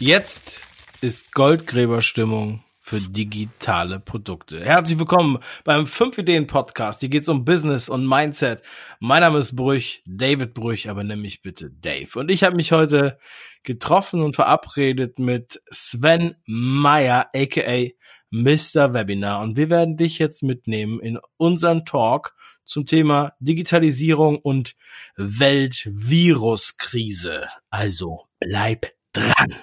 Jetzt ist Goldgräberstimmung für digitale Produkte. Herzlich willkommen beim 5 Ideen Podcast. Hier geht's um Business und Mindset. Mein Name ist Brüch, David Brüch, aber nenn mich bitte Dave. Und ich habe mich heute getroffen und verabredet mit Sven Meyer, aka Mr. Webinar. Und wir werden dich jetzt mitnehmen in unseren Talk zum Thema Digitalisierung und Weltviruskrise. Also bleib dran.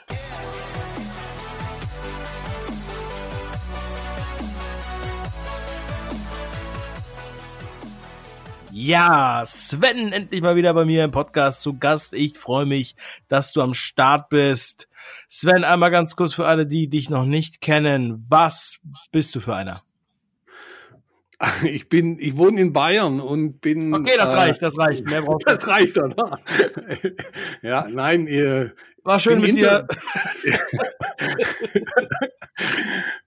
Ja, Sven, endlich mal wieder bei mir im Podcast zu Gast. Ich freue mich, dass du am Start bist. Sven, einmal ganz kurz für alle, die dich noch nicht kennen. Was bist du für einer? Ich bin, ich wohne in Bayern und bin. Okay, das äh, reicht, das reicht. Mehr braucht das reicht dann. ja, nein, ihr. War schön mit Inter dir.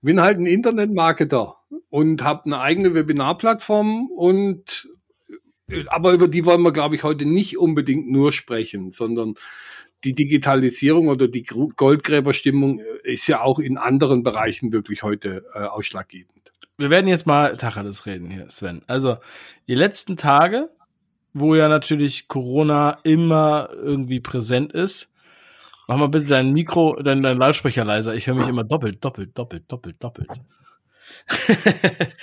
bin halt ein Internetmarketer und habe eine eigene Webinarplattform und aber über die wollen wir, glaube ich, heute nicht unbedingt nur sprechen, sondern die Digitalisierung oder die Goldgräberstimmung ist ja auch in anderen Bereichen wirklich heute äh, ausschlaggebend wir werden jetzt mal Tacheles reden hier, Sven. Also, die letzten Tage, wo ja natürlich Corona immer irgendwie präsent ist, mach mal bitte dein Mikro, dein, dein Lautsprecher leiser. Ich höre mich immer doppelt, doppelt, doppelt, doppelt, doppelt.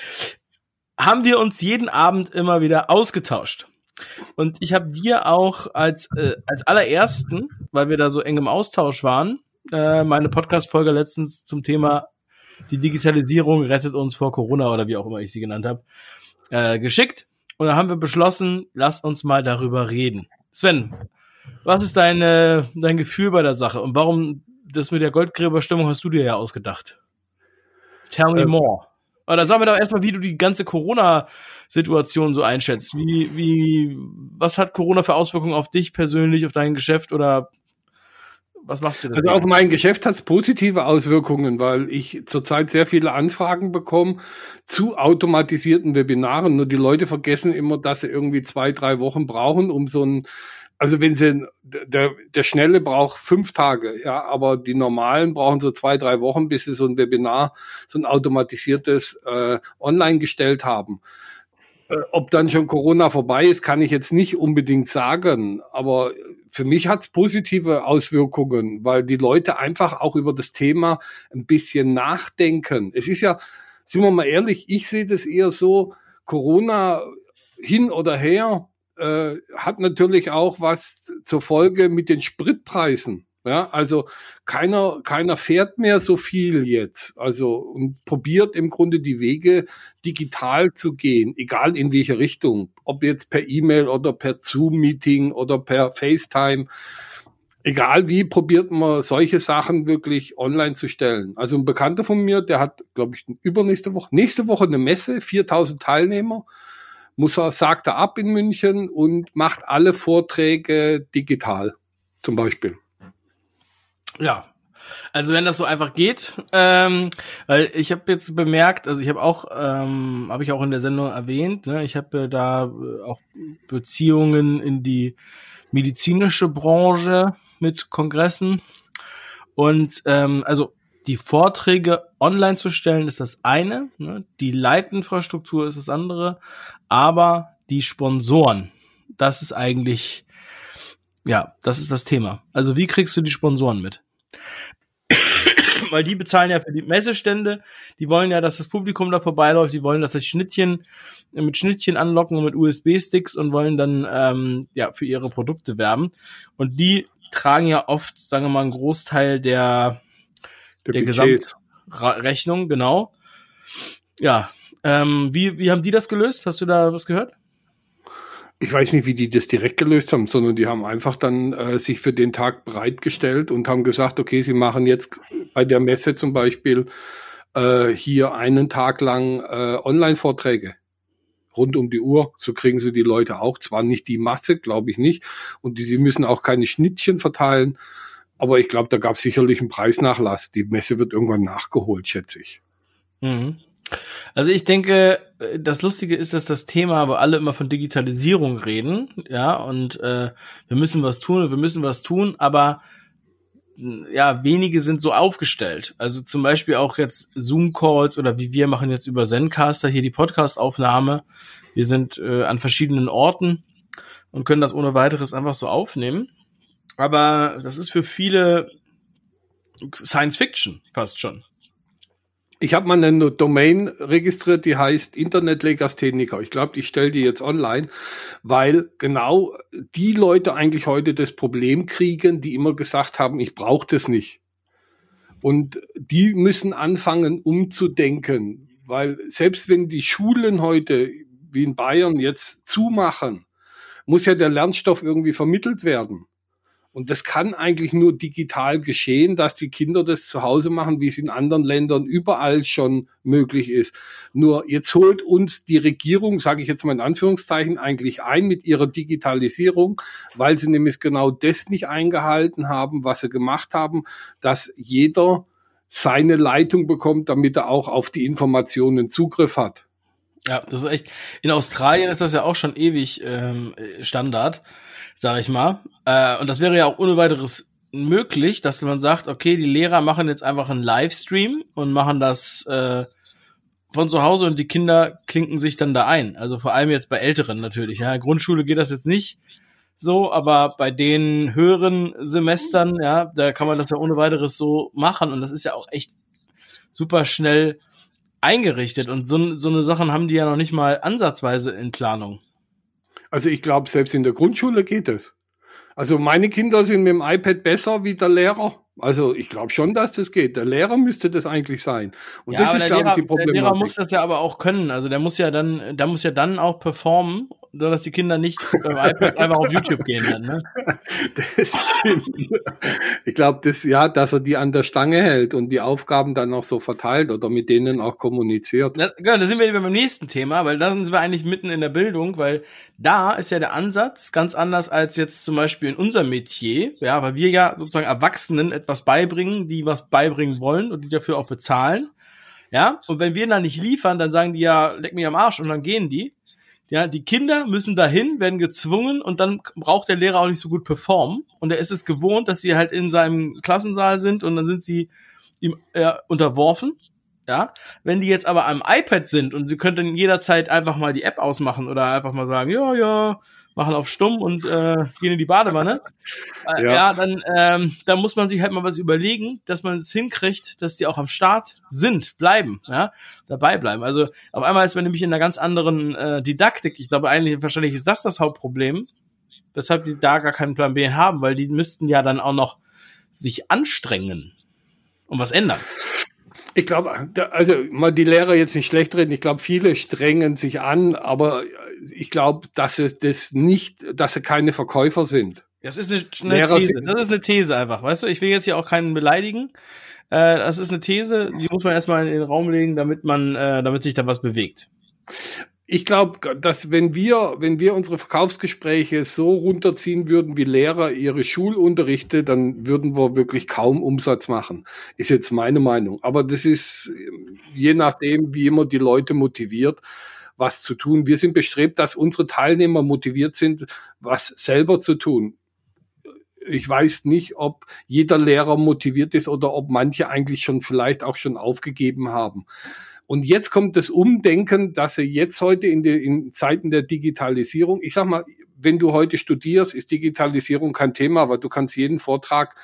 haben wir uns jeden Abend immer wieder ausgetauscht. Und ich habe dir auch als, äh, als allerersten, weil wir da so eng im Austausch waren, äh, meine Podcast-Folge letztens zum Thema die Digitalisierung rettet uns vor Corona oder wie auch immer ich sie genannt habe, äh, geschickt. Und da haben wir beschlossen, lass uns mal darüber reden. Sven, was ist deine, dein Gefühl bei der Sache und warum das mit der Goldgräberstimmung hast du dir ja ausgedacht? Tell me ähm, more. Oder sag mir doch erstmal, wie du die ganze Corona-Situation so einschätzt. Wie, wie, was hat Corona für Auswirkungen auf dich persönlich, auf dein Geschäft oder was machst du denn? Also auf mein Geschäft hat es positive Auswirkungen, weil ich zurzeit sehr viele Anfragen bekomme zu automatisierten Webinaren. Nur die Leute vergessen immer, dass sie irgendwie zwei, drei Wochen brauchen, um so ein also wenn sie, der, der Schnelle braucht fünf Tage, ja, aber die normalen brauchen so zwei, drei Wochen, bis sie so ein Webinar, so ein automatisiertes äh, online gestellt haben. Äh, ob dann schon Corona vorbei ist, kann ich jetzt nicht unbedingt sagen, aber für mich hat es positive Auswirkungen, weil die Leute einfach auch über das Thema ein bisschen nachdenken. Es ist ja, sind wir mal ehrlich, ich sehe das eher so, Corona hin oder her äh, hat natürlich auch was zur Folge mit den Spritpreisen. Ja, also keiner, keiner fährt mehr so viel jetzt. Also und probiert im Grunde die Wege digital zu gehen, egal in welche Richtung. Ob jetzt per E-Mail oder per Zoom-Meeting oder per FaceTime. Egal wie, probiert man solche Sachen wirklich online zu stellen. Also ein Bekannter von mir, der hat, glaube ich, übernächste Woche, nächste Woche eine Messe, 4000 Teilnehmer muss er, sagt er ab in München und macht alle Vorträge digital, zum Beispiel. Ja. Also wenn das so einfach geht, ähm, weil ich habe jetzt bemerkt, also ich habe auch, ähm, habe ich auch in der Sendung erwähnt, ne, ich habe äh, da äh, auch Beziehungen in die medizinische Branche mit Kongressen und ähm, also die Vorträge online zu stellen ist das eine, ne, die Live-Infrastruktur ist das andere, aber die Sponsoren, das ist eigentlich ja, das ist das Thema. Also wie kriegst du die Sponsoren mit? Weil die bezahlen ja für die Messestände, die wollen ja, dass das Publikum da vorbeiläuft, die wollen, dass das Schnittchen mit Schnittchen anlocken und mit USB-Sticks und wollen dann ähm, ja für ihre Produkte werben. Und die tragen ja oft, sagen wir mal, einen Großteil der, der, der Gesamtrechnung, genau. Ja, ähm, wie, wie haben die das gelöst? Hast du da was gehört? Ich weiß nicht, wie die das direkt gelöst haben, sondern die haben einfach dann äh, sich für den Tag bereitgestellt und haben gesagt, okay, sie machen jetzt bei der Messe zum Beispiel äh, hier einen Tag lang äh, Online-Vorträge rund um die Uhr. So kriegen sie die Leute auch. Zwar nicht die Masse, glaube ich nicht. Und die, sie müssen auch keine Schnittchen verteilen. Aber ich glaube, da gab es sicherlich einen Preisnachlass. Die Messe wird irgendwann nachgeholt, schätze ich. Mhm. Also ich denke, äh, das Lustige ist, dass das Thema, wo alle immer von Digitalisierung reden, ja, und äh, wir müssen was tun, wir müssen was tun, aber ja, wenige sind so aufgestellt. Also zum Beispiel auch jetzt Zoom-Calls oder wie wir machen jetzt über Zencaster hier die Podcast-Aufnahme. Wir sind äh, an verschiedenen Orten und können das ohne weiteres einfach so aufnehmen. Aber das ist für viele Science Fiction fast schon. Ich habe mal eine Domain registriert, die heißt Internetlegastheniker. Ich glaube, ich stelle die jetzt online, weil genau die Leute eigentlich heute das Problem kriegen, die immer gesagt haben, ich brauche das nicht. Und die müssen anfangen umzudenken, weil selbst wenn die Schulen heute wie in Bayern jetzt zumachen, muss ja der Lernstoff irgendwie vermittelt werden. Und das kann eigentlich nur digital geschehen, dass die Kinder das zu Hause machen, wie es in anderen Ländern überall schon möglich ist. Nur jetzt holt uns die Regierung, sage ich jetzt mal in Anführungszeichen, eigentlich ein mit ihrer Digitalisierung, weil sie nämlich genau das nicht eingehalten haben, was sie gemacht haben, dass jeder seine Leitung bekommt, damit er auch auf die Informationen Zugriff hat. Ja, das ist echt. In Australien ist das ja auch schon ewig ähm, Standard sage ich mal. Äh, und das wäre ja auch ohne weiteres möglich, dass man sagt, okay, die Lehrer machen jetzt einfach einen Livestream und machen das äh, von zu Hause und die Kinder klinken sich dann da ein. Also vor allem jetzt bei Älteren natürlich. Ja, Grundschule geht das jetzt nicht so, aber bei den höheren Semestern, ja, da kann man das ja ohne weiteres so machen und das ist ja auch echt super schnell eingerichtet und so, so eine Sachen haben die ja noch nicht mal ansatzweise in Planung. Also ich glaube, selbst in der Grundschule geht es. Also meine Kinder sind mit dem iPad besser wie der Lehrer. Also ich glaube schon, dass das geht. Der Lehrer müsste das eigentlich sein. Und ja, das ist, glaube ich, die Problematik. Der Lehrer muss das ja aber auch können. Also der muss ja dann, der muss ja dann auch performen so dass die Kinder nicht beim iPad einfach auf YouTube gehen dann, ne? Das stimmt. Ich glaube, das, ja, dass er die an der Stange hält und die Aufgaben dann auch so verteilt oder mit denen auch kommuniziert. Das, genau, da sind wir beim nächsten Thema, weil da sind wir eigentlich mitten in der Bildung, weil da ist ja der Ansatz ganz anders als jetzt zum Beispiel in unserem Metier, ja, weil wir ja sozusagen Erwachsenen etwas beibringen, die was beibringen wollen und die dafür auch bezahlen. Ja, und wenn wir dann nicht liefern, dann sagen die ja, leck mich am Arsch und dann gehen die. Ja, die Kinder müssen dahin, werden gezwungen und dann braucht der Lehrer auch nicht so gut performen. Und er ist es gewohnt, dass sie halt in seinem Klassensaal sind und dann sind sie ihm äh, unterworfen. Ja, wenn die jetzt aber am iPad sind und sie könnten jederzeit einfach mal die App ausmachen oder einfach mal sagen, ja, ja, machen auf stumm und äh, gehen in die Badewanne. Äh, ja. ja, dann, ähm, dann muss man sich halt mal was überlegen, dass man es hinkriegt, dass die auch am Start sind, bleiben, ja, dabei bleiben. Also auf einmal ist man nämlich in einer ganz anderen äh, Didaktik. Ich glaube eigentlich, wahrscheinlich ist das das Hauptproblem, weshalb die da gar keinen Plan B haben, weil die müssten ja dann auch noch sich anstrengen und was ändern. Ich glaube, also mal die Lehrer jetzt nicht schlecht reden. Ich glaube, viele strengen sich an, aber ich glaube, dass es das nicht, dass sie keine Verkäufer sind. Das ist eine, eine These. Das ist eine These einfach. Weißt du, ich will jetzt hier auch keinen beleidigen. Äh, das ist eine These, die muss man erstmal in den Raum legen, damit man, äh, damit sich da was bewegt. Ich glaube, dass wenn wir, wenn wir unsere Verkaufsgespräche so runterziehen würden, wie Lehrer ihre Schulunterrichte, dann würden wir wirklich kaum Umsatz machen. Ist jetzt meine Meinung. Aber das ist je nachdem, wie immer die Leute motiviert, was zu tun. Wir sind bestrebt, dass unsere Teilnehmer motiviert sind, was selber zu tun. Ich weiß nicht, ob jeder Lehrer motiviert ist oder ob manche eigentlich schon vielleicht auch schon aufgegeben haben. Und jetzt kommt das Umdenken, dass sie jetzt heute in, der, in Zeiten der Digitalisierung, ich sag mal, wenn du heute studierst, ist Digitalisierung kein Thema, aber du kannst jeden Vortrag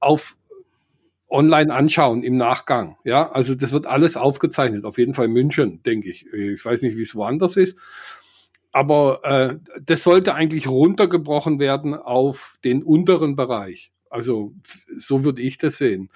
auf online anschauen im Nachgang. Ja, also das wird alles aufgezeichnet, auf jeden Fall München, denke ich. Ich weiß nicht, wie es woanders ist. Aber äh, das sollte eigentlich runtergebrochen werden auf den unteren Bereich. Also so würde ich das sehen.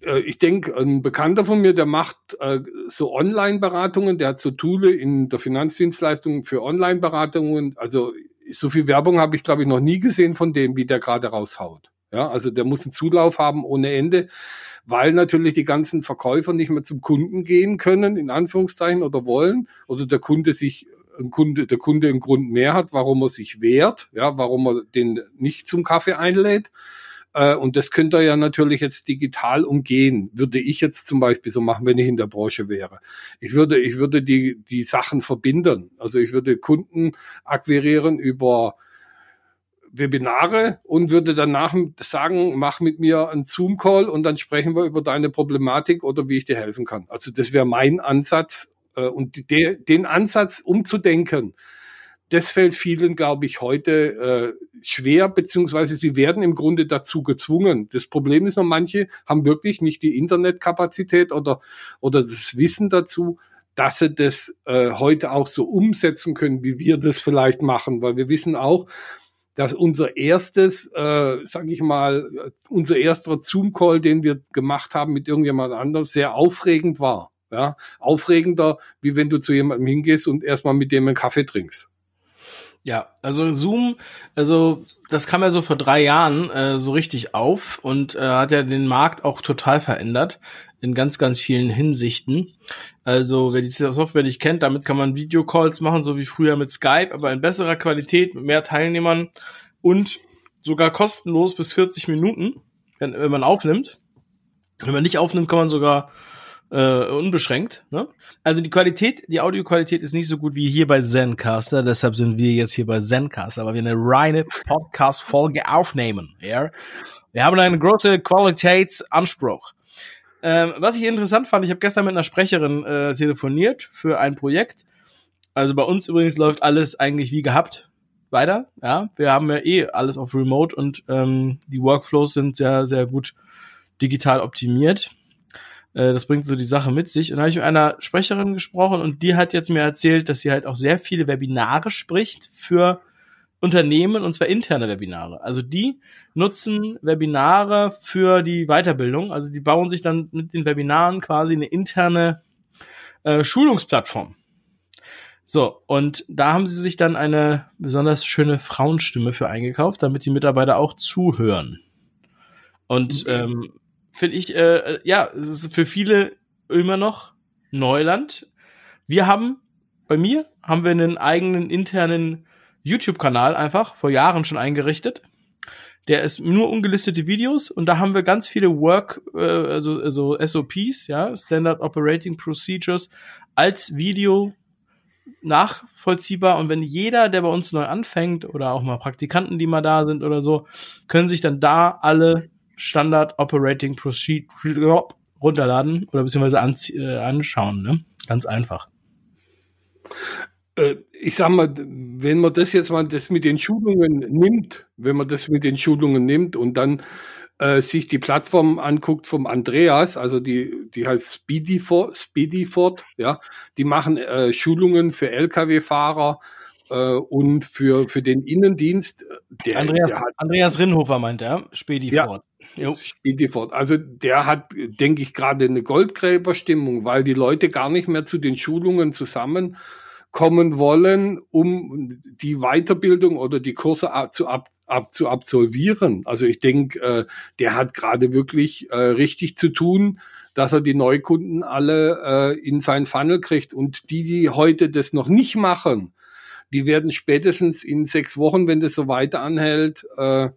Äh, ich denke, ein Bekannter von mir, der macht äh, so Online-Beratungen, der hat so Tool in der Finanzdienstleistung für Online-Beratungen. Also so viel Werbung habe ich, glaube ich, noch nie gesehen von dem, wie der gerade raushaut. Ja, also der muss einen Zulauf haben ohne Ende, weil natürlich die ganzen Verkäufer nicht mehr zum Kunden gehen können, in Anführungszeichen, oder wollen, oder der Kunde sich ein Kunde, der Kunde einen Grund mehr hat, warum er sich wehrt, ja, warum er den nicht zum Kaffee einlädt. Äh, und das könnte er ja natürlich jetzt digital umgehen. Würde ich jetzt zum Beispiel so machen, wenn ich in der Branche wäre. Ich würde, ich würde die, die Sachen verbinden. Also ich würde Kunden akquirieren über Webinare und würde danach sagen, mach mit mir einen Zoom-Call und dann sprechen wir über deine Problematik oder wie ich dir helfen kann. Also das wäre mein Ansatz. Äh, und de, den Ansatz umzudenken, das fällt vielen, glaube ich, heute äh, schwer, beziehungsweise sie werden im Grunde dazu gezwungen. Das Problem ist noch, manche haben wirklich nicht die Internetkapazität oder, oder das Wissen dazu, dass sie das äh, heute auch so umsetzen können, wie wir das vielleicht machen, weil wir wissen auch, dass unser erstes, äh, sage ich mal, unser erster Zoom-Call, den wir gemacht haben mit irgendjemand anderem, sehr aufregend war. Ja, aufregender, wie wenn du zu jemandem hingehst und erstmal mit dem einen Kaffee trinkst. Ja, also Zoom, also das kam ja so vor drei Jahren äh, so richtig auf und äh, hat ja den Markt auch total verändert in ganz, ganz vielen Hinsichten. Also wer diese Software nicht kennt, damit kann man Videocalls machen, so wie früher mit Skype, aber in besserer Qualität, mit mehr Teilnehmern und sogar kostenlos bis 40 Minuten, wenn, wenn man aufnimmt. Wenn man nicht aufnimmt, kann man sogar äh, unbeschränkt. Ne? Also die Qualität, die Audioqualität ist nicht so gut wie hier bei Zencaster, deshalb sind wir jetzt hier bei Zencaster, weil wir eine reine Podcast-Folge aufnehmen. Ja? Wir haben einen großen Qualitätsanspruch. Ähm, was ich interessant fand, ich habe gestern mit einer Sprecherin äh, telefoniert für ein Projekt. Also bei uns übrigens läuft alles eigentlich wie gehabt weiter. Ja, wir haben ja eh alles auf Remote und ähm, die Workflows sind sehr, sehr gut digital optimiert. Äh, das bringt so die Sache mit sich. Und da habe ich mit einer Sprecherin gesprochen und die hat jetzt mir erzählt, dass sie halt auch sehr viele Webinare spricht für Unternehmen und zwar interne Webinare. Also die nutzen Webinare für die Weiterbildung. Also die bauen sich dann mit den Webinaren quasi eine interne äh, Schulungsplattform. So, und da haben sie sich dann eine besonders schöne Frauenstimme für eingekauft, damit die Mitarbeiter auch zuhören. Und ähm, finde ich, äh, ja, es ist für viele immer noch Neuland. Wir haben, bei mir haben wir einen eigenen internen YouTube-Kanal einfach vor Jahren schon eingerichtet. Der ist nur ungelistete Videos und da haben wir ganz viele Work, äh, also, also SOPs, ja, Standard Operating Procedures als Video nachvollziehbar und wenn jeder, der bei uns neu anfängt oder auch mal Praktikanten, die mal da sind oder so, können sich dann da alle Standard Operating Procedure runterladen oder beziehungsweise äh, anschauen, ne? Ganz einfach. Äh, ich sag mal, wenn man das jetzt mal das mit den Schulungen nimmt, wenn man das mit den Schulungen nimmt und dann äh, sich die Plattform anguckt vom Andreas, also die, die heißt Speedyfort, Speedyfort, ja, die machen äh, Schulungen für Lkw-Fahrer äh, und für, für den Innendienst. Der, Andreas, der hat, Andreas Rinnhofer meint er, Speedyfort. Ja, Speedyfort. Also der hat, denke ich, gerade eine Goldgräberstimmung, weil die Leute gar nicht mehr zu den Schulungen zusammen kommen wollen, um die Weiterbildung oder die Kurse zu, ab, ab, zu absolvieren. Also ich denke, äh, der hat gerade wirklich äh, richtig zu tun, dass er die Neukunden alle äh, in sein Funnel kriegt. Und die, die heute das noch nicht machen, die werden spätestens in sechs Wochen, wenn das so weiter anhält, äh,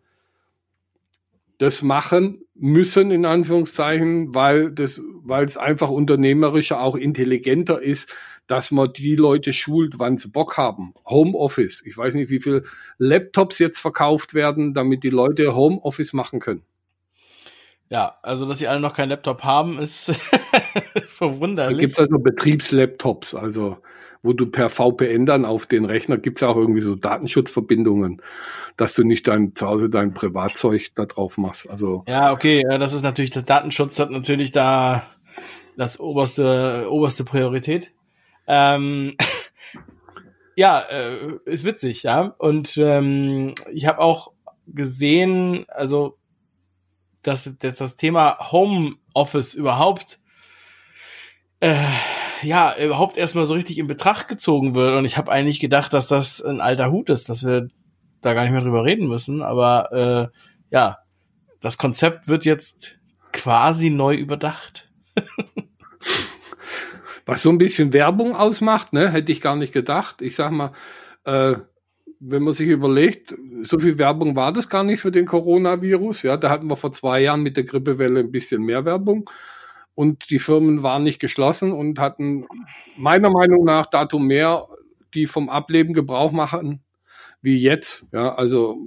das machen müssen, in Anführungszeichen, weil das, weil es einfach unternehmerischer auch intelligenter ist, dass man die Leute schult, wann sie Bock haben. Homeoffice. Ich weiß nicht, wie viel Laptops jetzt verkauft werden, damit die Leute Homeoffice machen können. Ja, also dass sie alle noch keinen Laptop haben, ist verwunderlich. Da gibt es also Betriebslaptops, also wo du per VPN dann auf den Rechner gibt es auch irgendwie so Datenschutzverbindungen, dass du nicht dein zu Hause dein Privatzeug da drauf machst. Also ja, okay, das ist natürlich der Datenschutz hat natürlich da das oberste oberste Priorität. Ähm, ja, äh, ist witzig, ja. Und ähm, ich habe auch gesehen, also dass, dass das Thema Homeoffice überhaupt äh, ja überhaupt erstmal so richtig in Betracht gezogen wird. Und ich habe eigentlich gedacht, dass das ein alter Hut ist, dass wir da gar nicht mehr drüber reden müssen. Aber äh, ja, das Konzept wird jetzt quasi neu überdacht. Was so ein bisschen Werbung ausmacht, ne, hätte ich gar nicht gedacht. Ich sag mal, äh, wenn man sich überlegt, so viel Werbung war das gar nicht für den Coronavirus. Ja, da hatten wir vor zwei Jahren mit der Grippewelle ein bisschen mehr Werbung. Und die Firmen waren nicht geschlossen und hatten meiner Meinung nach dato mehr, die vom Ableben Gebrauch machen, wie jetzt. Ja, also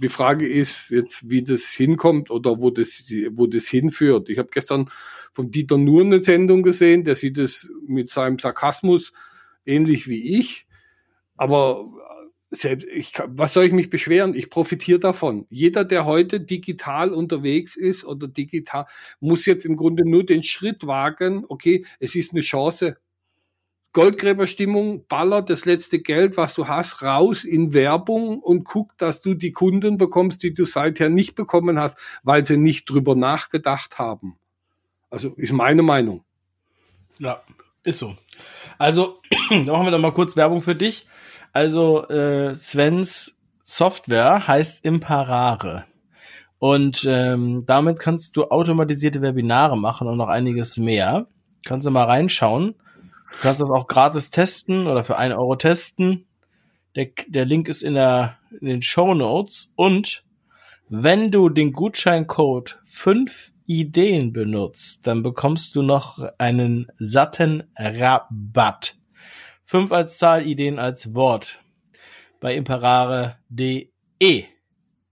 die Frage ist jetzt, wie das hinkommt oder wo das, wo das hinführt. Ich habe gestern vom Dieter Nuhr eine Sendung gesehen, der sieht es mit seinem Sarkasmus ähnlich wie ich. Aber selbst, ich, was soll ich mich beschweren? Ich profitiere davon. Jeder, der heute digital unterwegs ist oder digital, muss jetzt im Grunde nur den Schritt wagen, okay, es ist eine Chance. Goldgräberstimmung, baller das letzte Geld, was du hast, raus in Werbung und guck, dass du die Kunden bekommst, die du seither nicht bekommen hast, weil sie nicht drüber nachgedacht haben. Also ist meine Meinung. Ja, ist so. Also, machen wir doch mal kurz Werbung für dich. Also äh, Svens Software heißt Imparare. Und ähm, damit kannst du automatisierte Webinare machen und noch einiges mehr. Kannst du mal reinschauen. Du kannst das auch gratis testen oder für einen Euro testen. Der, der Link ist in, der, in den Show Notes. Und wenn du den Gutscheincode 5 Ideen benutzt, dann bekommst du noch einen satten Rabatt. 5 als Zahl, Ideen als Wort. Bei imperare.de.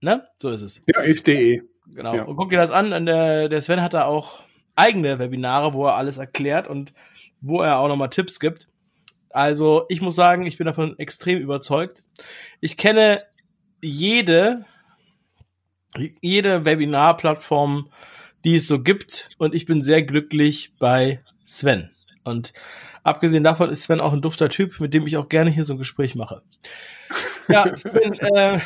Ne? So ist es. Ja, ist de. Genau. Ja. Und guck dir das an. Der, der Sven hat da auch eigene Webinare, wo er alles erklärt und wo er auch nochmal Tipps gibt. Also, ich muss sagen, ich bin davon extrem überzeugt. Ich kenne jede, jede Webinar-Plattform, die es so gibt und ich bin sehr glücklich bei Sven. Und Abgesehen davon ist Sven auch ein dufter Typ, mit dem ich auch gerne hier so ein Gespräch mache. Ja, Sven, äh,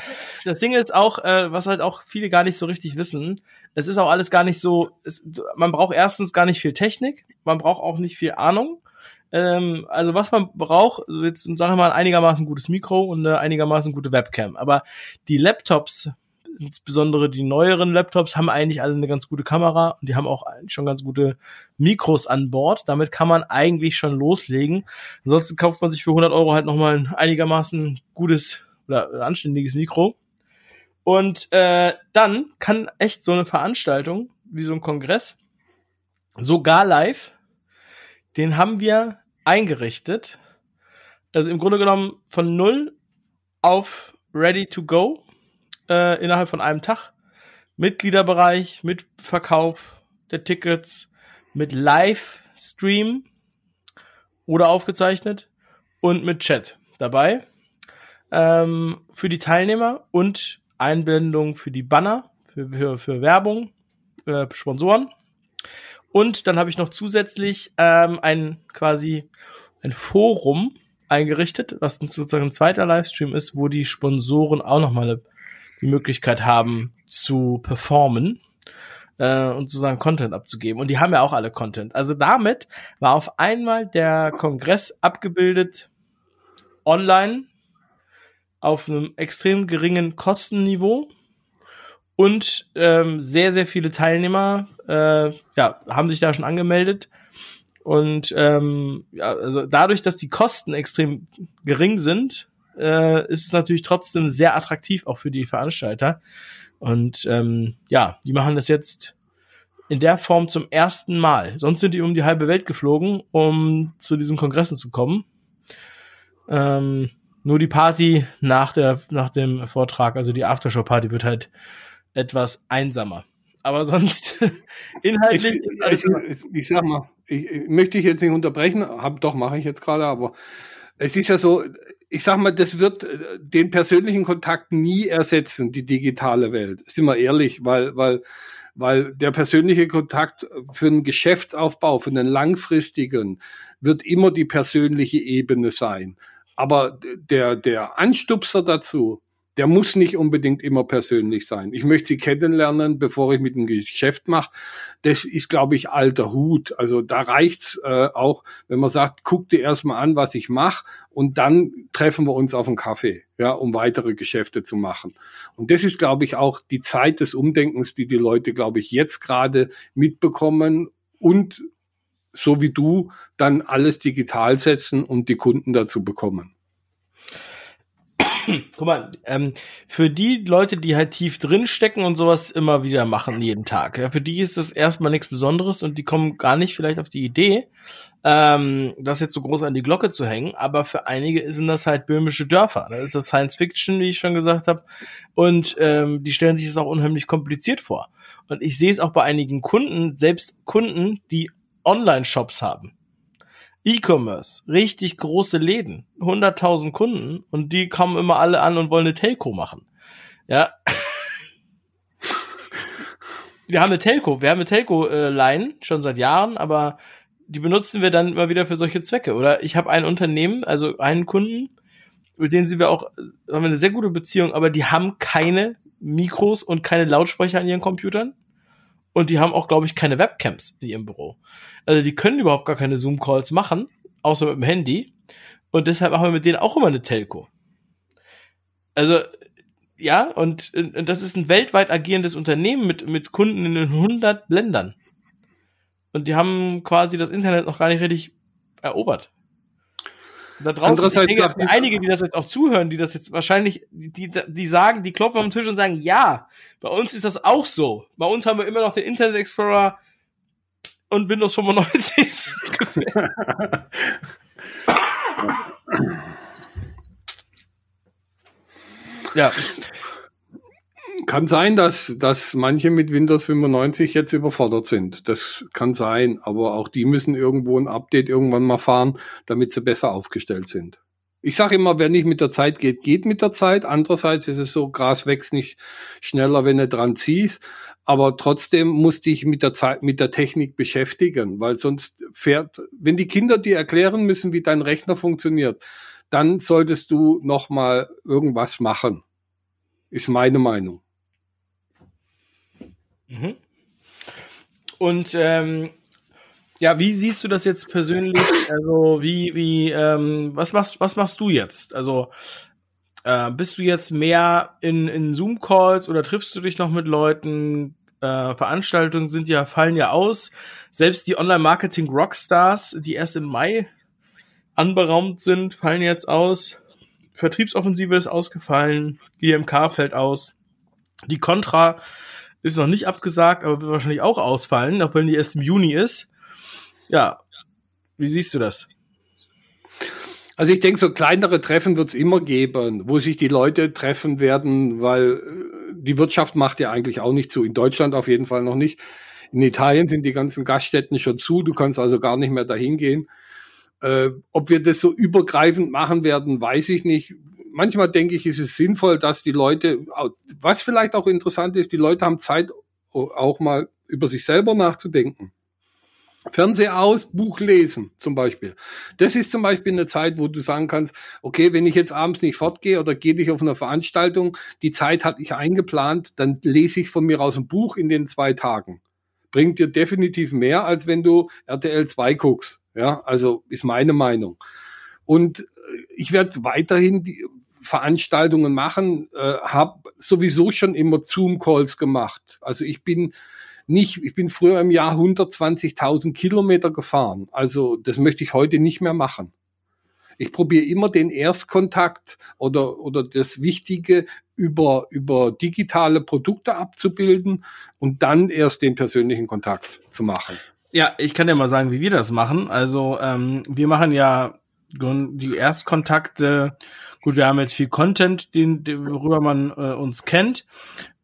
das Ding ist auch, äh, was halt auch viele gar nicht so richtig wissen, es ist auch alles gar nicht so, es, man braucht erstens gar nicht viel Technik, man braucht auch nicht viel Ahnung. Ähm, also was man braucht, jetzt sage ich mal, ein einigermaßen gutes Mikro und eine einigermaßen gute Webcam. Aber die Laptops, insbesondere die neueren Laptops haben eigentlich alle eine ganz gute Kamera und die haben auch schon ganz gute Mikros an Bord. Damit kann man eigentlich schon loslegen. Ansonsten kauft man sich für 100 Euro halt nochmal ein einigermaßen gutes oder anständiges Mikro. Und äh, dann kann echt so eine Veranstaltung wie so ein Kongress sogar live, den haben wir eingerichtet. Also im Grunde genommen von null auf ready to go äh, innerhalb von einem Tag. Mitgliederbereich, mit Verkauf der Tickets, mit Livestream oder aufgezeichnet und mit Chat dabei. Ähm, für die Teilnehmer und Einblendung für die Banner, für, für, für Werbung, äh, Sponsoren. Und dann habe ich noch zusätzlich ähm, ein quasi ein Forum eingerichtet, was sozusagen ein zweiter Livestream ist, wo die Sponsoren auch nochmal eine die Möglichkeit haben zu performen äh, und sozusagen Content abzugeben. Und die haben ja auch alle Content. Also damit war auf einmal der Kongress abgebildet online auf einem extrem geringen Kostenniveau und ähm, sehr, sehr viele Teilnehmer äh, ja, haben sich da schon angemeldet. Und ähm, ja, also dadurch, dass die Kosten extrem gering sind, äh, ist es natürlich trotzdem sehr attraktiv auch für die Veranstalter. Und ähm, ja, die machen das jetzt in der Form zum ersten Mal. Sonst sind die um die halbe Welt geflogen, um zu diesen Kongressen zu kommen. Ähm, nur die Party nach der nach dem Vortrag, also die Aftershow-Party, wird halt etwas einsamer. Aber sonst inhaltlich. Ich, ich, ich, sag mal, ich, ich möchte ich jetzt nicht unterbrechen, hab, doch mache ich jetzt gerade, aber es ist ja so, ich sag mal, das wird äh, den persönlichen Kontakt nie ersetzen, die digitale Welt. Sind wir ehrlich, weil, weil, weil der persönliche Kontakt für einen Geschäftsaufbau, für einen langfristigen, wird immer die persönliche Ebene sein. Aber der, der Anstupser dazu, der muss nicht unbedingt immer persönlich sein. Ich möchte sie kennenlernen, bevor ich mit dem Geschäft mache. Das ist, glaube ich, alter Hut. Also da reicht's äh, auch, wenn man sagt, guck dir erstmal an, was ich mache und dann treffen wir uns auf einen Kaffee, ja, um weitere Geschäfte zu machen. Und das ist, glaube ich, auch die Zeit des Umdenkens, die die Leute, glaube ich, jetzt gerade mitbekommen und so wie du dann alles digital setzen und die Kunden dazu bekommen. Guck mal, ähm, für die Leute, die halt tief drin stecken und sowas immer wieder machen jeden Tag, ja, für die ist das erstmal nichts Besonderes und die kommen gar nicht vielleicht auf die Idee, ähm, das jetzt so groß an die Glocke zu hängen, aber für einige sind das halt böhmische Dörfer. Da ist das Science Fiction, wie ich schon gesagt habe, und ähm, die stellen sich das auch unheimlich kompliziert vor. Und ich sehe es auch bei einigen Kunden, selbst Kunden, die Online-Shops haben. E-Commerce, richtig große Läden, 100.000 Kunden und die kommen immer alle an und wollen eine Telco machen. Ja. wir haben eine Telco, wir haben eine Telco-Line äh, schon seit Jahren, aber die benutzen wir dann immer wieder für solche Zwecke. Oder ich habe ein Unternehmen, also einen Kunden, mit denen sind wir auch, haben wir eine sehr gute Beziehung, aber die haben keine Mikros und keine Lautsprecher an ihren Computern. Und die haben auch, glaube ich, keine Webcams in ihrem Büro. Also die können überhaupt gar keine Zoom-Calls machen, außer mit dem Handy. Und deshalb machen wir mit denen auch immer eine Telco. Also, ja, und, und das ist ein weltweit agierendes Unternehmen mit, mit Kunden in 100 Ländern. Und die haben quasi das Internet noch gar nicht richtig erobert. Da draußen, ich denke, einige, die das jetzt auch zuhören, die das jetzt wahrscheinlich, die, die sagen, die klopfen den Tisch und sagen, ja, bei uns ist das auch so. Bei uns haben wir immer noch den Internet Explorer und Windows 95. ja. Kann sein, dass, dass manche mit Windows 95 jetzt überfordert sind. Das kann sein, aber auch die müssen irgendwo ein Update irgendwann mal fahren, damit sie besser aufgestellt sind. Ich sage immer, wer nicht mit der Zeit geht, geht mit der Zeit. Andererseits ist es so, Gras wächst nicht schneller, wenn du dran ziehst. Aber trotzdem musste ich mit der Zeit, mit der Technik beschäftigen, weil sonst fährt, wenn die Kinder dir erklären müssen, wie dein Rechner funktioniert, dann solltest du noch mal irgendwas machen. Ist meine Meinung. Mhm. Und ähm, ja, wie siehst du das jetzt persönlich? Also wie wie ähm, was machst was machst du jetzt? Also äh, bist du jetzt mehr in in Zoom Calls oder triffst du dich noch mit Leuten? Äh, Veranstaltungen sind ja fallen ja aus. Selbst die Online Marketing Rockstars, die erst im Mai anberaumt sind, fallen jetzt aus. Vertriebsoffensive ist ausgefallen, GMK fällt aus. Die Contra ist noch nicht abgesagt, aber wird wahrscheinlich auch ausfallen, auch wenn die erst im Juni ist. Ja, wie siehst du das? Also ich denke, so kleinere Treffen wird es immer geben, wo sich die Leute treffen werden, weil äh, die Wirtschaft macht ja eigentlich auch nicht zu. In Deutschland auf jeden Fall noch nicht. In Italien sind die ganzen Gaststätten schon zu. Du kannst also gar nicht mehr dahin gehen. Äh, ob wir das so übergreifend machen werden, weiß ich nicht manchmal denke ich, ist es sinnvoll, dass die Leute, was vielleicht auch interessant ist, die Leute haben Zeit, auch mal über sich selber nachzudenken. Fernseher aus, Buch lesen zum Beispiel. Das ist zum Beispiel eine Zeit, wo du sagen kannst, okay, wenn ich jetzt abends nicht fortgehe oder gehe nicht auf eine Veranstaltung, die Zeit hatte ich eingeplant, dann lese ich von mir aus ein Buch in den zwei Tagen. Bringt dir definitiv mehr, als wenn du RTL 2 guckst. Ja, also ist meine Meinung. Und äh, ich werde weiterhin die, Veranstaltungen machen, äh, habe sowieso schon immer Zoom-Calls gemacht. Also ich bin nicht, ich bin früher im Jahr 120.000 Kilometer gefahren. Also das möchte ich heute nicht mehr machen. Ich probiere immer den Erstkontakt oder, oder das Wichtige über, über digitale Produkte abzubilden und dann erst den persönlichen Kontakt zu machen. Ja, ich kann dir mal sagen, wie wir das machen. Also ähm, wir machen ja die Erstkontakte Gut, wir haben jetzt viel Content, den, den worüber man äh, uns kennt,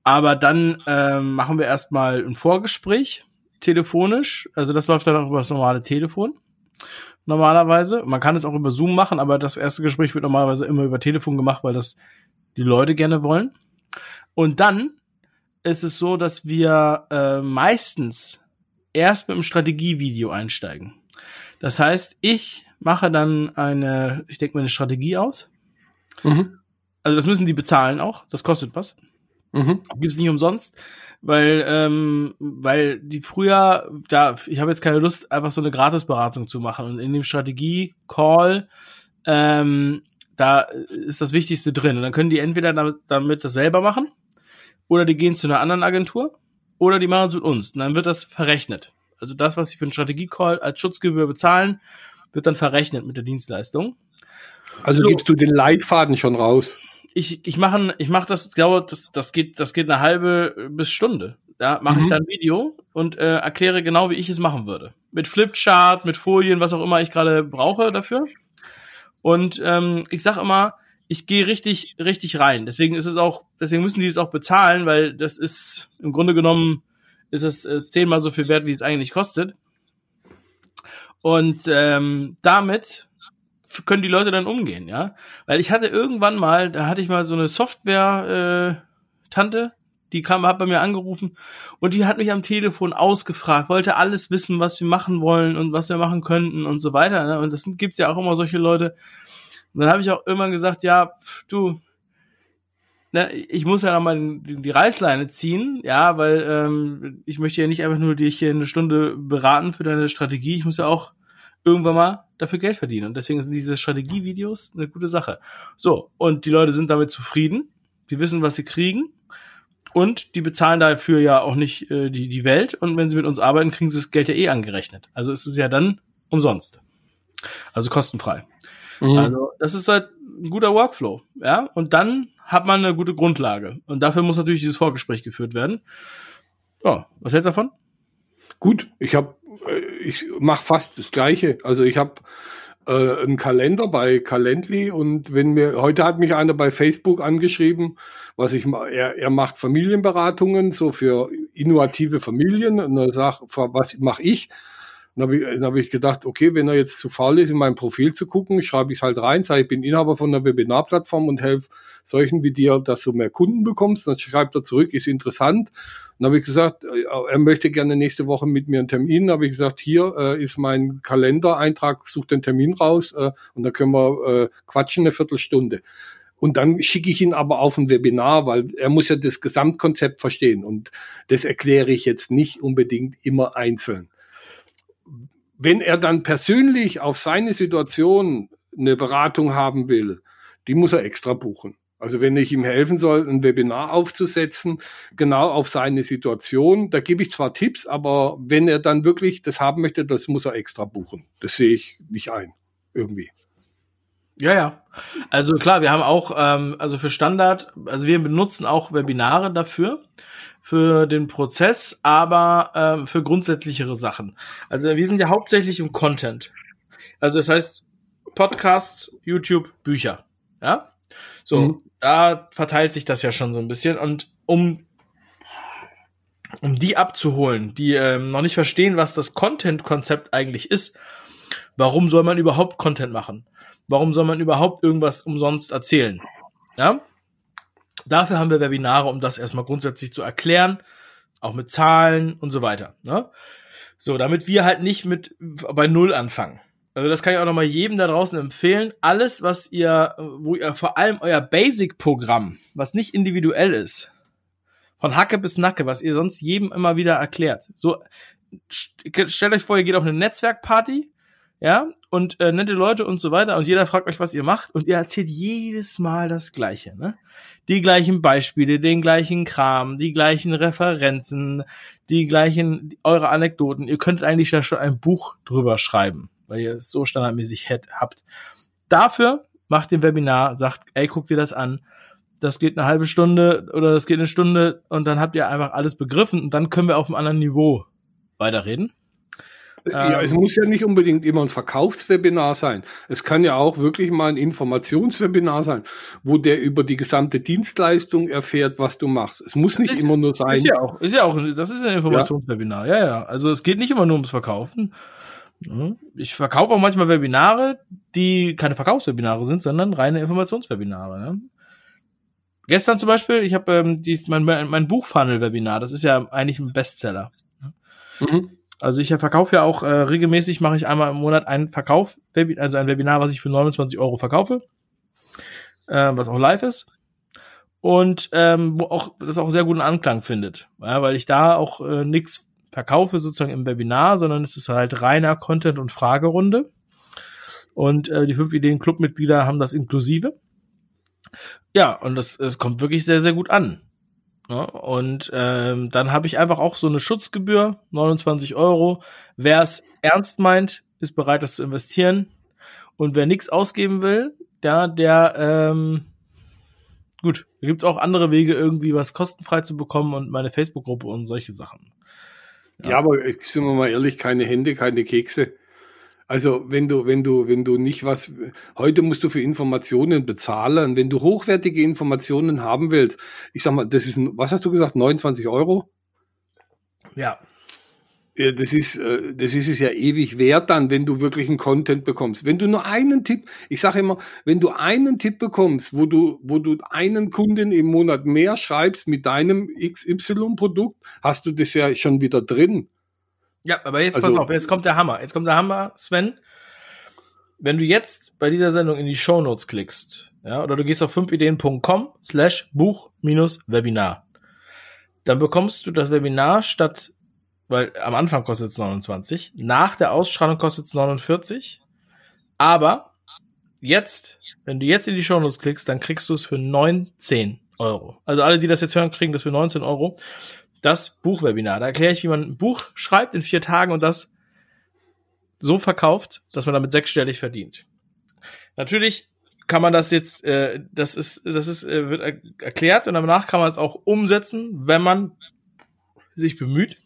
aber dann ähm, machen wir erstmal ein Vorgespräch telefonisch. Also das läuft dann auch über das normale Telefon normalerweise. Man kann es auch über Zoom machen, aber das erste Gespräch wird normalerweise immer über Telefon gemacht, weil das die Leute gerne wollen. Und dann ist es so, dass wir äh, meistens erst mit einem Strategievideo einsteigen. Das heißt, ich mache dann eine, ich denke mir eine Strategie aus Mhm. Also das müssen die bezahlen auch. Das kostet was. Mhm. Gibt es nicht umsonst, weil ähm, weil die früher da ich habe jetzt keine Lust einfach so eine Gratisberatung zu machen und in dem Strategie Call ähm, da ist das Wichtigste drin und dann können die entweder damit, damit das selber machen oder die gehen zu einer anderen Agentur oder die machen es mit uns und dann wird das verrechnet. Also das, was sie für einen Strategie-Call als Schutzgebühr bezahlen, wird dann verrechnet mit der Dienstleistung. Also so. gibst du den Leitfaden schon raus? ich, ich mache ich mach das, glaube das, das geht, das geht eine halbe bis Stunde. Da mache mhm. ich dann ein Video und äh, erkläre genau, wie ich es machen würde. Mit Flipchart, mit Folien, was auch immer ich gerade brauche dafür. Und ähm, ich sag immer, ich gehe richtig, richtig rein. Deswegen ist es auch, deswegen müssen die es auch bezahlen, weil das ist im Grunde genommen ist es äh, zehnmal so viel wert, wie es eigentlich kostet. Und ähm, damit können die Leute dann umgehen, ja. Weil ich hatte irgendwann mal, da hatte ich mal so eine Software-Tante, äh, die kam, hat bei mir angerufen und die hat mich am Telefon ausgefragt, wollte alles wissen, was wir machen wollen und was wir machen könnten und so weiter. Ne? Und das gibt's ja auch immer solche Leute. Und dann habe ich auch immer gesagt, ja, du, ne, ich muss ja nochmal die, die Reißleine ziehen, ja, weil ähm, ich möchte ja nicht einfach nur dich hier eine Stunde beraten für deine Strategie, ich muss ja auch irgendwann mal dafür Geld verdienen. Und deswegen sind diese Strategievideos eine gute Sache. So, und die Leute sind damit zufrieden, die wissen, was sie kriegen. Und die bezahlen dafür ja auch nicht äh, die, die Welt. Und wenn sie mit uns arbeiten, kriegen sie das Geld ja eh angerechnet. Also ist es ja dann umsonst. Also kostenfrei. Mhm. Also das ist halt ein guter Workflow. Ja, und dann hat man eine gute Grundlage. Und dafür muss natürlich dieses Vorgespräch geführt werden. Ja, was hältst du davon? Gut, ich habe, äh, ich mache fast das Gleiche. Also ich habe äh, einen Kalender bei Calendly und wenn mir heute hat mich einer bei Facebook angeschrieben, was ich er, er macht Familienberatungen so für innovative Familien und er sagt, was mache ich? Dann habe ich, dann hab ich gedacht, okay, wenn er jetzt zu faul ist, in mein Profil zu gucken, schreibe ich halt rein, sage, ich bin Inhaber von einer Webinarplattform und helfe solchen wie dir, dass du mehr Kunden bekommst. Dann schreibt er zurück, ist interessant. Dann habe ich gesagt, äh, er möchte gerne nächste Woche mit mir einen Termin. Dann habe ich gesagt, hier äh, ist mein Kalendereintrag, such den Termin raus äh, und dann können wir äh, quatschen eine Viertelstunde. Und dann schicke ich ihn aber auf ein Webinar, weil er muss ja das Gesamtkonzept verstehen. Und das erkläre ich jetzt nicht unbedingt immer einzeln wenn er dann persönlich auf seine Situation eine Beratung haben will, die muss er extra buchen. Also wenn ich ihm helfen soll, ein Webinar aufzusetzen, genau auf seine Situation, da gebe ich zwar Tipps, aber wenn er dann wirklich das haben möchte, das muss er extra buchen. Das sehe ich nicht ein, irgendwie. Ja, ja. Also klar, wir haben auch, ähm, also für Standard, also wir benutzen auch Webinare dafür für den Prozess, aber ähm, für grundsätzlichere Sachen. Also wir sind ja hauptsächlich im Content. Also das heißt Podcast, YouTube, Bücher. Ja, so mhm. da verteilt sich das ja schon so ein bisschen und um um die abzuholen, die ähm, noch nicht verstehen, was das Content-Konzept eigentlich ist. Warum soll man überhaupt Content machen? Warum soll man überhaupt irgendwas umsonst erzählen? Ja, Dafür haben wir Webinare, um das erstmal grundsätzlich zu erklären, auch mit Zahlen und so weiter. Ne? So, damit wir halt nicht mit bei Null anfangen. Also das kann ich auch nochmal jedem da draußen empfehlen. Alles, was ihr, wo ihr vor allem euer Basic-Programm, was nicht individuell ist, von Hacke bis Nacke, was ihr sonst jedem immer wieder erklärt. So, stellt euch vor, ihr geht auf eine Netzwerkparty, ja, und äh, nette Leute und so weiter und jeder fragt euch, was ihr macht und ihr erzählt jedes Mal das Gleiche, ne? Die gleichen Beispiele, den gleichen Kram, die gleichen Referenzen, die gleichen, eure Anekdoten. Ihr könntet eigentlich da schon ein Buch drüber schreiben, weil ihr es so standardmäßig habt. Dafür macht ihr ein Webinar, sagt, ey, guck dir das an. Das geht eine halbe Stunde oder das geht eine Stunde und dann habt ihr einfach alles begriffen und dann können wir auf einem anderen Niveau weiterreden. Ja, es ähm, muss ja nicht unbedingt immer ein Verkaufswebinar sein. Es kann ja auch wirklich mal ein Informationswebinar sein, wo der über die gesamte Dienstleistung erfährt, was du machst. Es muss nicht ist, immer nur sein. Ist ja auch, ist ja auch, das ist ein Informationswebinar. Ja, ja. ja. Also es geht nicht immer nur ums Verkaufen. Ich verkaufe auch manchmal Webinare, die keine Verkaufswebinare sind, sondern reine Informationswebinare. Ne? Gestern zum Beispiel, ich habe ähm, dies, mein, mein Buchfunnel-Webinar, das ist ja eigentlich ein Bestseller. Mhm. Also ich verkaufe ja auch äh, regelmäßig, mache ich einmal im Monat einen Verkauf, also ein Webinar, was ich für 29 Euro verkaufe, äh, was auch live ist und ähm, wo auch das auch sehr guten Anklang findet, ja, weil ich da auch äh, nichts verkaufe sozusagen im Webinar, sondern es ist halt reiner Content und Fragerunde und äh, die fünf Ideen Clubmitglieder haben das inklusive. Ja, und das, es kommt wirklich sehr, sehr gut an. Ja, ne? und ähm, dann habe ich einfach auch so eine Schutzgebühr, 29 Euro. Wer es ernst meint, ist bereit, das zu investieren. Und wer nichts ausgeben will, der, der, ähm, gut, da gibt's auch andere Wege, irgendwie was kostenfrei zu bekommen und meine Facebook-Gruppe und solche Sachen. Ja. ja, aber sind wir mal ehrlich, keine Hände, keine Kekse. Also wenn du, wenn du, wenn du nicht was, heute musst du für Informationen bezahlen. Wenn du hochwertige Informationen haben willst, ich sag mal, das ist ein, was hast du gesagt, 29 Euro? Ja. Das ist, äh, das ist es ja ewig wert dann, wenn du wirklich einen Content bekommst. Wenn du nur einen Tipp, ich sage immer, wenn du einen Tipp bekommst, wo du, wo du einen Kunden im Monat mehr schreibst mit deinem XY-Produkt, hast du das ja schon wieder drin. Ja, aber jetzt also, pass auf, jetzt kommt der Hammer. Jetzt kommt der Hammer, Sven. Wenn du jetzt bei dieser Sendung in die Show Notes klickst, ja, oder du gehst auf 5ideen.com slash Buch minus Webinar, dann bekommst du das Webinar statt, weil am Anfang kostet es 29, nach der Ausstrahlung kostet es 49, aber jetzt, wenn du jetzt in die Show Notes klickst, dann kriegst du es für 19 Euro. Also alle, die das jetzt hören, kriegen das für 19 Euro das Buchwebinar. Da erkläre ich, wie man ein Buch schreibt in vier Tagen und das so verkauft, dass man damit sechsstellig verdient. Natürlich kann man das jetzt, äh, das ist, das ist, äh, wird er erklärt und danach kann man es auch umsetzen, wenn man sich bemüht.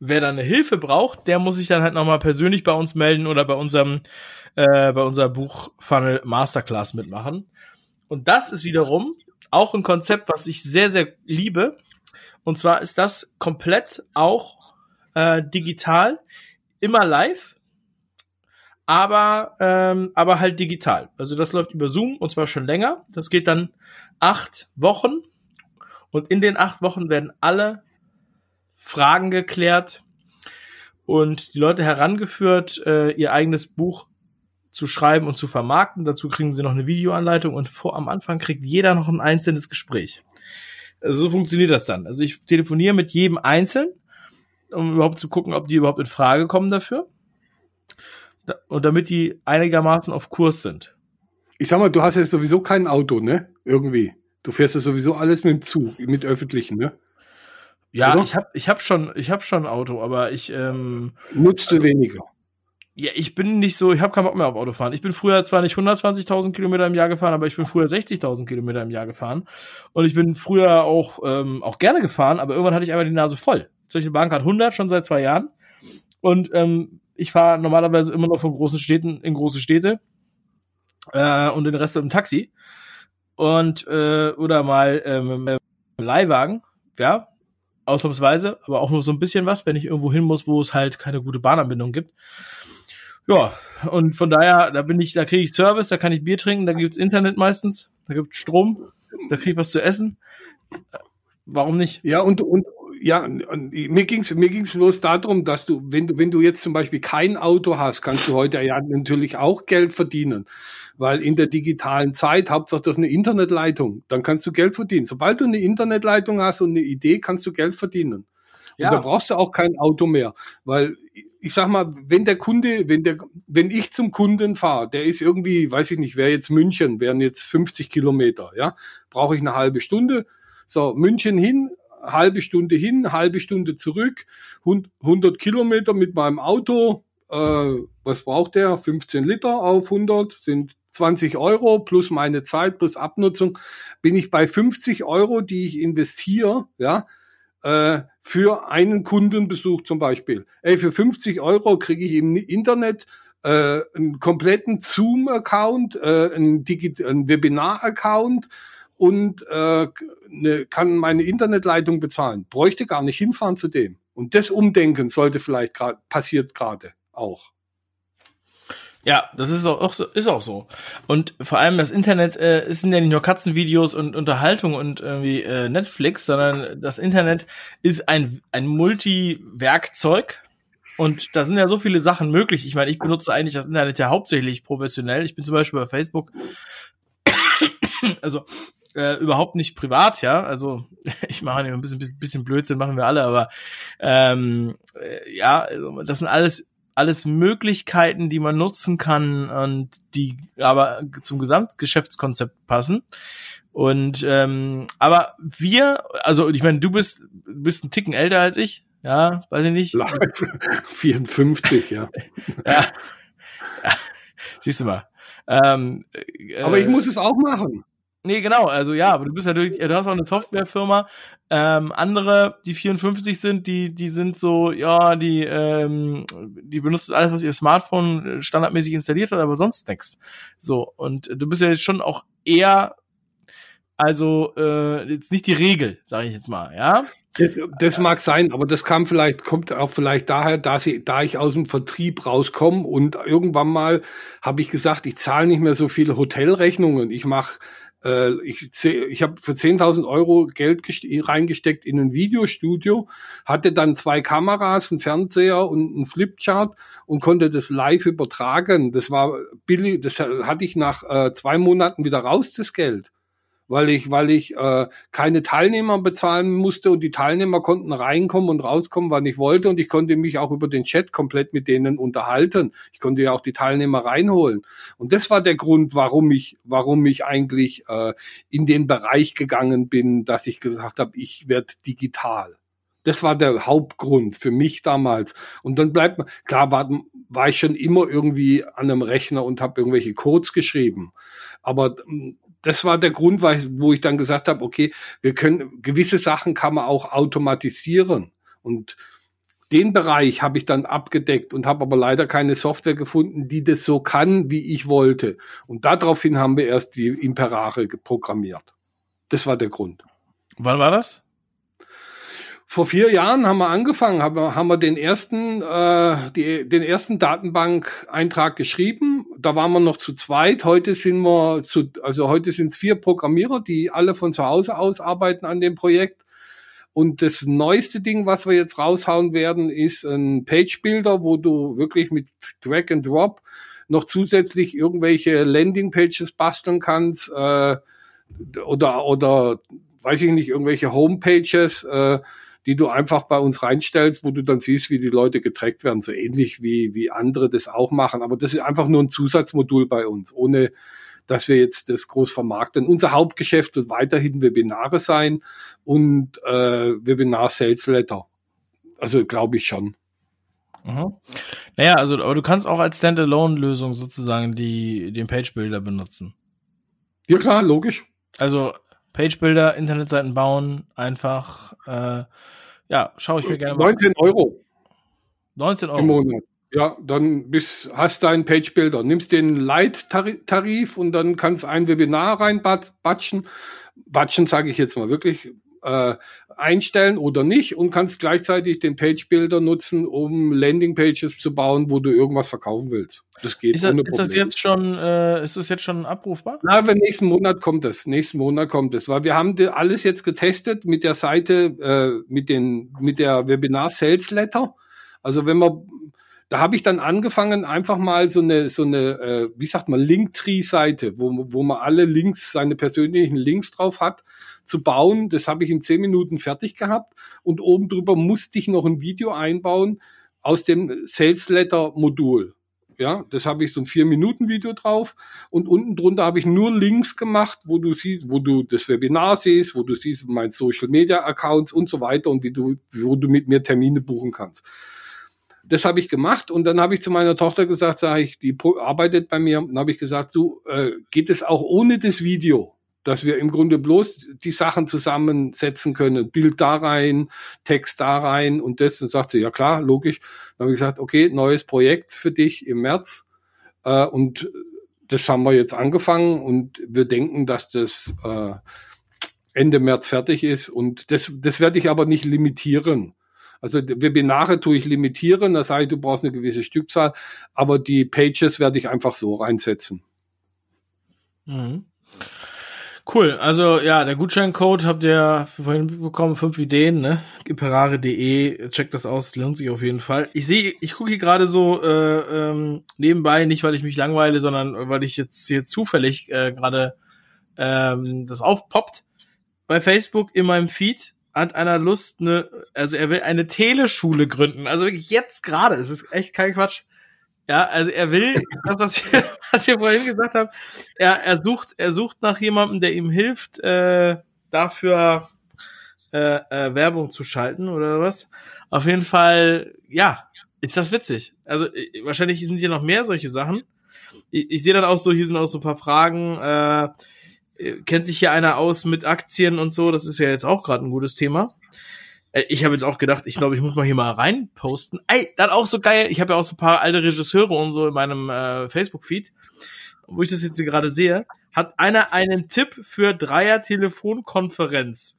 Wer da eine Hilfe braucht, der muss sich dann halt nochmal persönlich bei uns melden oder bei unserem, äh, bei unserer Buchfunnel Masterclass mitmachen. Und das ist wiederum auch ein Konzept, was ich sehr, sehr liebe, und zwar ist das komplett auch äh, digital, immer live, aber, ähm, aber halt digital. Also das läuft über Zoom und zwar schon länger. Das geht dann acht Wochen und in den acht Wochen werden alle Fragen geklärt und die Leute herangeführt, äh, ihr eigenes Buch zu schreiben und zu vermarkten. Dazu kriegen sie noch eine Videoanleitung und vor am Anfang kriegt jeder noch ein einzelnes Gespräch. Also so funktioniert das dann. Also ich telefoniere mit jedem einzeln, um überhaupt zu gucken, ob die überhaupt in Frage kommen dafür. Und damit die einigermaßen auf Kurs sind. Ich sag mal, du hast ja sowieso kein Auto, ne? Irgendwie. Du fährst ja sowieso alles mit dem Zug, mit öffentlichen, ne? Ja, Oder? ich habe ich hab schon, ich hab schon ein Auto, aber ich ähm, nutzt du also, weniger. Ja, ich bin nicht so, ich habe keinen Bock mehr auf Autofahren. Ich bin früher zwar nicht 120.000 Kilometer im Jahr gefahren, aber ich bin früher 60.000 Kilometer im Jahr gefahren. Und ich bin früher auch, ähm, auch gerne gefahren, aber irgendwann hatte ich einfach die Nase voll. Solche Bank hat 100 schon seit zwei Jahren. Und ähm, ich fahre normalerweise immer noch von großen Städten in große Städte äh, und den Rest im Taxi. Und äh, oder mal ähm, Leihwagen, ja, ausnahmsweise, aber auch nur so ein bisschen was, wenn ich irgendwo hin muss, wo es halt keine gute Bahnanbindung gibt. Ja, und von daher, da bin ich, da kriege ich Service, da kann ich Bier trinken, da gibt's Internet meistens, da gibt's Strom, da kriege ich was zu essen. Warum nicht? Ja, und, und ja, mir ging's mir ging's bloß darum, dass du, wenn du, wenn du jetzt zum Beispiel kein Auto hast, kannst du heute ja natürlich auch Geld verdienen. Weil in der digitalen Zeit, Hauptsache das ist eine Internetleitung, dann kannst du Geld verdienen. Sobald du eine Internetleitung hast und eine Idee, kannst du Geld verdienen. Ja. Und da brauchst du auch kein Auto mehr. Weil ich sag mal, wenn der Kunde, wenn der, wenn ich zum Kunden fahre, der ist irgendwie, weiß ich nicht, wäre jetzt München, wären jetzt 50 Kilometer, ja, brauche ich eine halbe Stunde. So, München hin, halbe Stunde hin, halbe Stunde zurück, 100 Kilometer mit meinem Auto, äh, was braucht der? 15 Liter auf 100 sind 20 Euro plus meine Zeit plus Abnutzung, bin ich bei 50 Euro, die ich investiere, ja, äh, für einen Kundenbesuch zum Beispiel. Ey, für 50 Euro kriege ich im Internet äh, einen kompletten Zoom-Account, äh, einen, einen Webinar-Account und äh, ne, kann meine Internetleitung bezahlen. Bräuchte gar nicht hinfahren zu dem. Und das Umdenken sollte vielleicht gerade passiert gerade auch. Ja, das ist auch, so, ist auch so. Und vor allem das Internet äh, sind ja nicht nur Katzenvideos und Unterhaltung und irgendwie äh, Netflix, sondern das Internet ist ein, ein Multi-Werkzeug. Und da sind ja so viele Sachen möglich. Ich meine, ich benutze eigentlich das Internet ja hauptsächlich professionell. Ich bin zum Beispiel bei Facebook, also äh, überhaupt nicht privat, ja. Also ich mache ein bisschen, bisschen Blödsinn, machen wir alle, aber ähm, äh, ja, also, das sind alles alles Möglichkeiten, die man nutzen kann und die aber zum Gesamtgeschäftskonzept passen. Und ähm, aber wir, also ich meine, du bist du bist ein Ticken älter als ich, ja, weiß ich nicht. 54, ja. ja. ja. Siehst du mal. Ähm, äh, aber ich muss es auch machen. Nee, genau, also ja, aber du bist natürlich, du hast auch eine Softwarefirma. Ähm, andere, die 54 sind, die, die sind so, ja, die, ähm, die benutzen alles, was ihr Smartphone standardmäßig installiert hat, aber sonst nix. So, und du bist ja jetzt schon auch eher, also äh, jetzt nicht die Regel, sage ich jetzt mal, ja. Das, das mag sein, aber das kam vielleicht, kommt auch vielleicht daher, da, sie, da ich aus dem Vertrieb rauskomme und irgendwann mal habe ich gesagt, ich zahle nicht mehr so viele Hotelrechnungen. Ich mache äh, ich, ich habe für 10.000 Euro Geld reingesteckt in ein Videostudio, hatte dann zwei Kameras, einen Fernseher und einen Flipchart und konnte das live übertragen. Das war billig, das hatte ich nach äh, zwei Monaten wieder raus, das Geld weil ich, weil ich äh, keine Teilnehmer bezahlen musste und die Teilnehmer konnten reinkommen und rauskommen, wann ich wollte und ich konnte mich auch über den Chat komplett mit denen unterhalten. Ich konnte ja auch die Teilnehmer reinholen und das war der Grund, warum ich, warum ich eigentlich äh, in den Bereich gegangen bin, dass ich gesagt habe, ich werde digital. Das war der Hauptgrund für mich damals. Und dann bleibt man, klar war, war ich schon immer irgendwie an einem Rechner und habe irgendwelche Codes geschrieben. Aber das war der Grund, wo ich dann gesagt habe, okay, wir können gewisse Sachen kann man auch automatisieren und den Bereich habe ich dann abgedeckt und habe aber leider keine Software gefunden, die das so kann, wie ich wollte. Und daraufhin haben wir erst die Imperare programmiert. Das war der Grund. Wann war das? Vor vier Jahren haben wir angefangen, haben wir, haben wir den ersten, äh, die, den ersten Datenbank-Eintrag geschrieben. Da waren wir noch zu zweit. Heute sind wir zu, also heute sind es vier Programmierer, die alle von zu Hause aus arbeiten an dem Projekt. Und das neueste Ding, was wir jetzt raushauen werden, ist ein Page-Builder, wo du wirklich mit Drag and Drop noch zusätzlich irgendwelche Landing-Pages basteln kannst äh, oder oder weiß ich nicht irgendwelche Homepages. Äh, die du einfach bei uns reinstellst, wo du dann siehst, wie die Leute getrackt werden, so ähnlich wie, wie andere das auch machen. Aber das ist einfach nur ein Zusatzmodul bei uns, ohne dass wir jetzt das groß vermarkten. Unser Hauptgeschäft wird weiterhin Webinare sein und äh, Webinar Sales Letter. Also glaube ich schon. Mhm. Naja, also aber du kannst auch als Standalone-Lösung sozusagen die den Page Builder benutzen. Ja klar, logisch. Also Page Builder, Internetseiten bauen, einfach äh, ja, schaue ich mir gerne mal 19 Euro. 19 Euro. Im Monat. Ja, dann bist, hast deinen Page Builder. Nimmst den Light-Tarif und dann kannst ein Webinar reinbatschen. Batschen sage ich jetzt mal wirklich äh, einstellen oder nicht und kannst gleichzeitig den Page Builder nutzen, um Landing Pages zu bauen, wo du irgendwas verkaufen willst. Das geht. Ist das, ist das jetzt schon, äh, ist das jetzt schon abrufbar? Na, aber nächsten Monat kommt es. Nächsten Monat kommt es, weil wir haben alles jetzt getestet mit der Seite, äh, mit den, mit der Webinar Sales Letter. Also wenn man da habe ich dann angefangen, einfach mal so eine, so eine, äh, wie sagt man, Linktree-Seite, wo, wo man alle Links, seine persönlichen Links drauf hat, zu bauen. Das habe ich in zehn Minuten fertig gehabt. Und oben drüber musste ich noch ein Video einbauen aus dem Sales Letter Modul. Ja, das habe ich so ein vier Minuten Video drauf und unten drunter habe ich nur Links gemacht, wo du siehst, wo du das Webinar siehst, wo du siehst mein Social Media Accounts und so weiter und wie du, wo du mit mir Termine buchen kannst. Das habe ich gemacht und dann habe ich zu meiner Tochter gesagt, sage ich, die arbeitet bei mir, und habe ich gesagt, so äh, geht es auch ohne das Video dass wir im Grunde bloß die Sachen zusammensetzen können. Bild da rein, Text da rein und das. Und sagt sie, ja klar, logisch. Dann habe ich gesagt, okay, neues Projekt für dich im März. Äh, und das haben wir jetzt angefangen und wir denken, dass das äh, Ende März fertig ist. Und das, das werde ich aber nicht limitieren. Also Webinare tue ich limitieren, das heißt, du brauchst eine gewisse Stückzahl, aber die Pages werde ich einfach so reinsetzen. Mhm. Cool, also ja, der Gutscheincode habt ihr vorhin bekommen, fünf Ideen, ne? Imperare.de, checkt das aus, lohnt sich auf jeden Fall. Ich sehe, ich gucke hier gerade so äh, ähm, nebenbei, nicht weil ich mich langweile, sondern weil ich jetzt hier zufällig äh, gerade ähm, das aufpoppt. Bei Facebook in meinem Feed hat einer Lust, eine, also er will eine Teleschule gründen. Also wirklich jetzt gerade, es ist echt kein Quatsch. Ja, also er will, das, was ich, was ich vorhin gesagt habe, er, er sucht, er sucht nach jemandem, der ihm hilft, äh, dafür äh, äh, Werbung zu schalten oder was. Auf jeden Fall, ja, ist das witzig. Also äh, wahrscheinlich sind hier noch mehr solche Sachen. Ich, ich sehe dann auch so, hier sind auch so ein paar Fragen. Äh, äh, kennt sich hier einer aus mit Aktien und so, das ist ja jetzt auch gerade ein gutes Thema. Äh, ich habe jetzt auch gedacht, ich glaube, ich muss mal hier mal rein posten. Ey, dann auch so geil. Ich habe ja auch so ein paar alte Regisseure und so in meinem äh, Facebook-Feed, wo ich das jetzt hier gerade sehe. Hat einer einen Tipp für Dreier-Telefonkonferenz?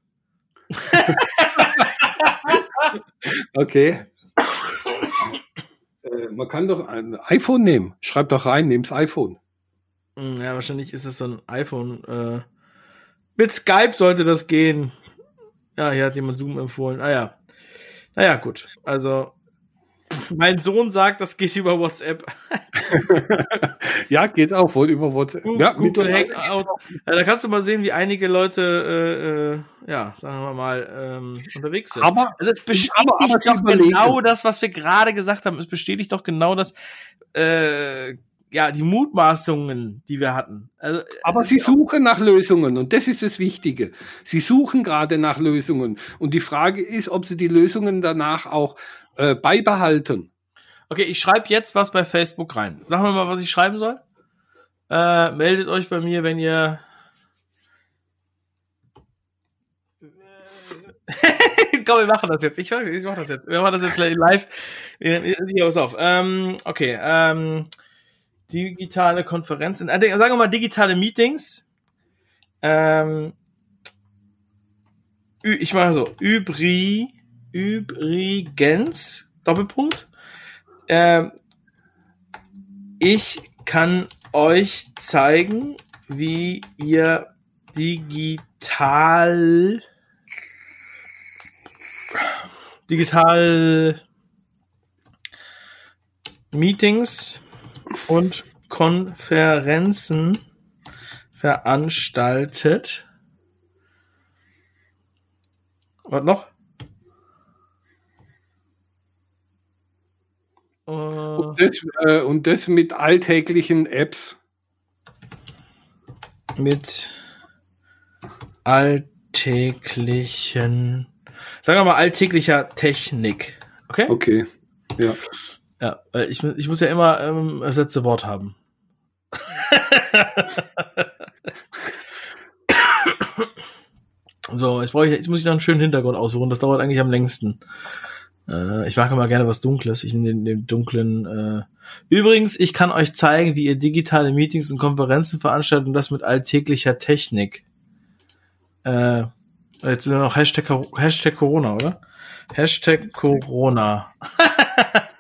okay. äh, man kann doch ein iPhone nehmen. Schreib doch rein, nehm's iPhone. Hm, ja, wahrscheinlich ist es so ein iPhone. Äh, mit Skype sollte das gehen. Ja, hier hat jemand Zoom empfohlen. Ah ja. Naja, gut. Also, mein Sohn sagt, das geht über WhatsApp. ja, geht auch wohl über WhatsApp. Google, ja, Google Hangout. Ja, da kannst du mal sehen, wie einige Leute, äh, äh, ja, sagen wir mal, ähm, unterwegs sind. Aber also es bestätigt aber, aber doch genau das, was wir gerade gesagt haben. Es bestätigt doch genau das, äh, ja, die Mutmaßungen, die wir hatten. Also, Aber sie suchen nach Lösungen und das ist das Wichtige. Sie suchen gerade nach Lösungen und die Frage ist, ob sie die Lösungen danach auch äh, beibehalten. Okay, ich schreibe jetzt was bei Facebook rein. Sag mir mal, was ich schreiben soll. Äh, meldet euch bei mir, wenn ihr Komm, wir machen das jetzt. Ich, ich mach das jetzt. Wir machen das jetzt live. Hier, pass auf. Ähm, okay. Ähm, digitale Konferenzen, äh, sagen wir mal digitale Meetings. Ähm, ich mache so, übri, übrigens, Doppelpunkt. Ähm, ich kann euch zeigen, wie ihr digital digital Meetings und Konferenzen veranstaltet. Was noch? Und das, äh, und das mit alltäglichen Apps. Mit alltäglichen, sagen wir mal alltäglicher Technik. Okay? Okay, ja. Ja, ich, ich muss ja immer ähm, das letzte Wort haben. so, ich brauche jetzt muss ich noch einen schönen Hintergrund aussuchen. Das dauert eigentlich am längsten. Äh, ich mag immer gerne was Dunkles. Ich nehme den, den dunklen. Äh. Übrigens, ich kann euch zeigen, wie ihr digitale Meetings und Konferenzen veranstaltet und das mit alltäglicher Technik. Äh, jetzt noch Hashtag, Hashtag Corona, oder? Hashtag Corona.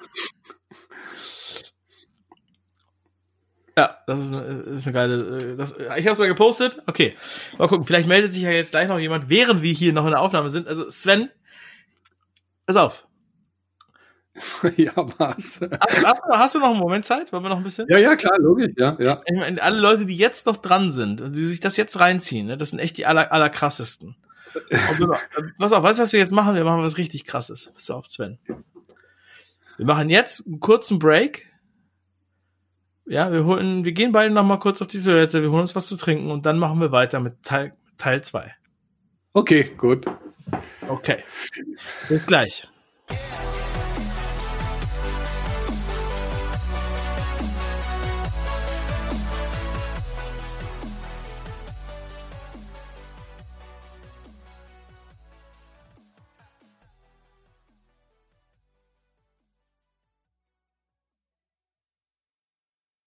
Ja, das ist eine, ist eine geile. äh, Das, ich hab's mal gepostet. Okay. Mal gucken. Vielleicht meldet sich ja jetzt gleich noch jemand, während wir hier noch in der Aufnahme sind. Also Sven, pass auf. ja, was? Hast, hast, du, hast du noch einen Moment Zeit? Wollen wir noch ein bisschen? Ja, ja, klar, logisch, ja, ja. Ich meine, alle Leute, die jetzt noch dran sind und die sich das jetzt reinziehen, ne, das sind echt die aller, allerkrassesten. Und pass auf, weißt du, was wir jetzt machen? Wir machen was richtig krasses. Pass auf, Sven. Wir machen jetzt einen kurzen Break ja, wir holen, wir gehen beide noch mal kurz auf die Toilette, wir holen uns was zu trinken und dann machen wir weiter mit Teil Teil 2. Okay, gut. Okay. Bis gleich.